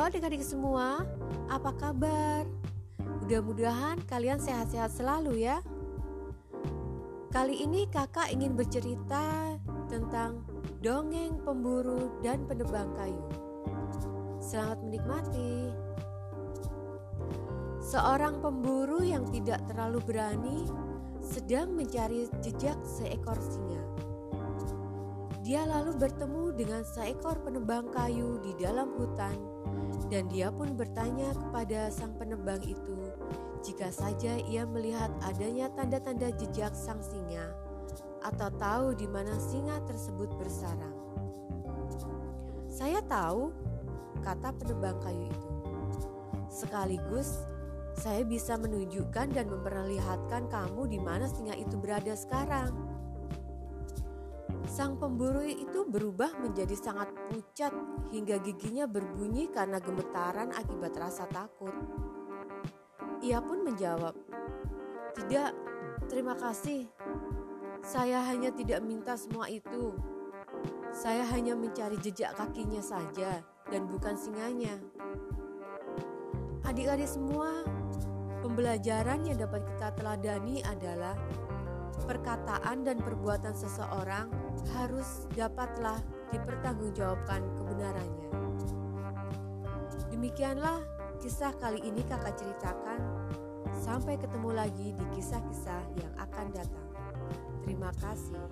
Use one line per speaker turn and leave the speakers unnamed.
adik-adik semua, apa kabar? Mudah-mudahan kalian sehat-sehat selalu ya. Kali ini kakak ingin bercerita tentang dongeng pemburu dan penebang kayu. Selamat menikmati. Seorang pemburu yang tidak terlalu berani sedang mencari jejak seekor singa. Dia lalu bertemu dengan seekor penebang kayu di dalam hutan, dan dia pun bertanya kepada sang penebang itu jika saja ia melihat adanya tanda-tanda jejak sang singa atau tahu di mana singa tersebut bersarang. Saya tahu, kata penebang kayu itu. Sekaligus saya bisa menunjukkan dan memperlihatkan kamu di mana singa itu berada sekarang. Sang pemburu itu berubah menjadi sangat pucat hingga giginya berbunyi karena gemetaran akibat rasa takut. Ia pun menjawab, "Tidak, terima kasih. Saya hanya tidak minta semua itu. Saya hanya mencari jejak kakinya saja dan bukan singanya." Adik-adik semua, pembelajaran yang dapat kita teladani adalah perkataan dan perbuatan seseorang harus dapatlah dipertanggungjawabkan kebenarannya. Demikianlah kisah kali ini kakak ceritakan. Sampai ketemu lagi di kisah-kisah yang akan datang. Terima kasih.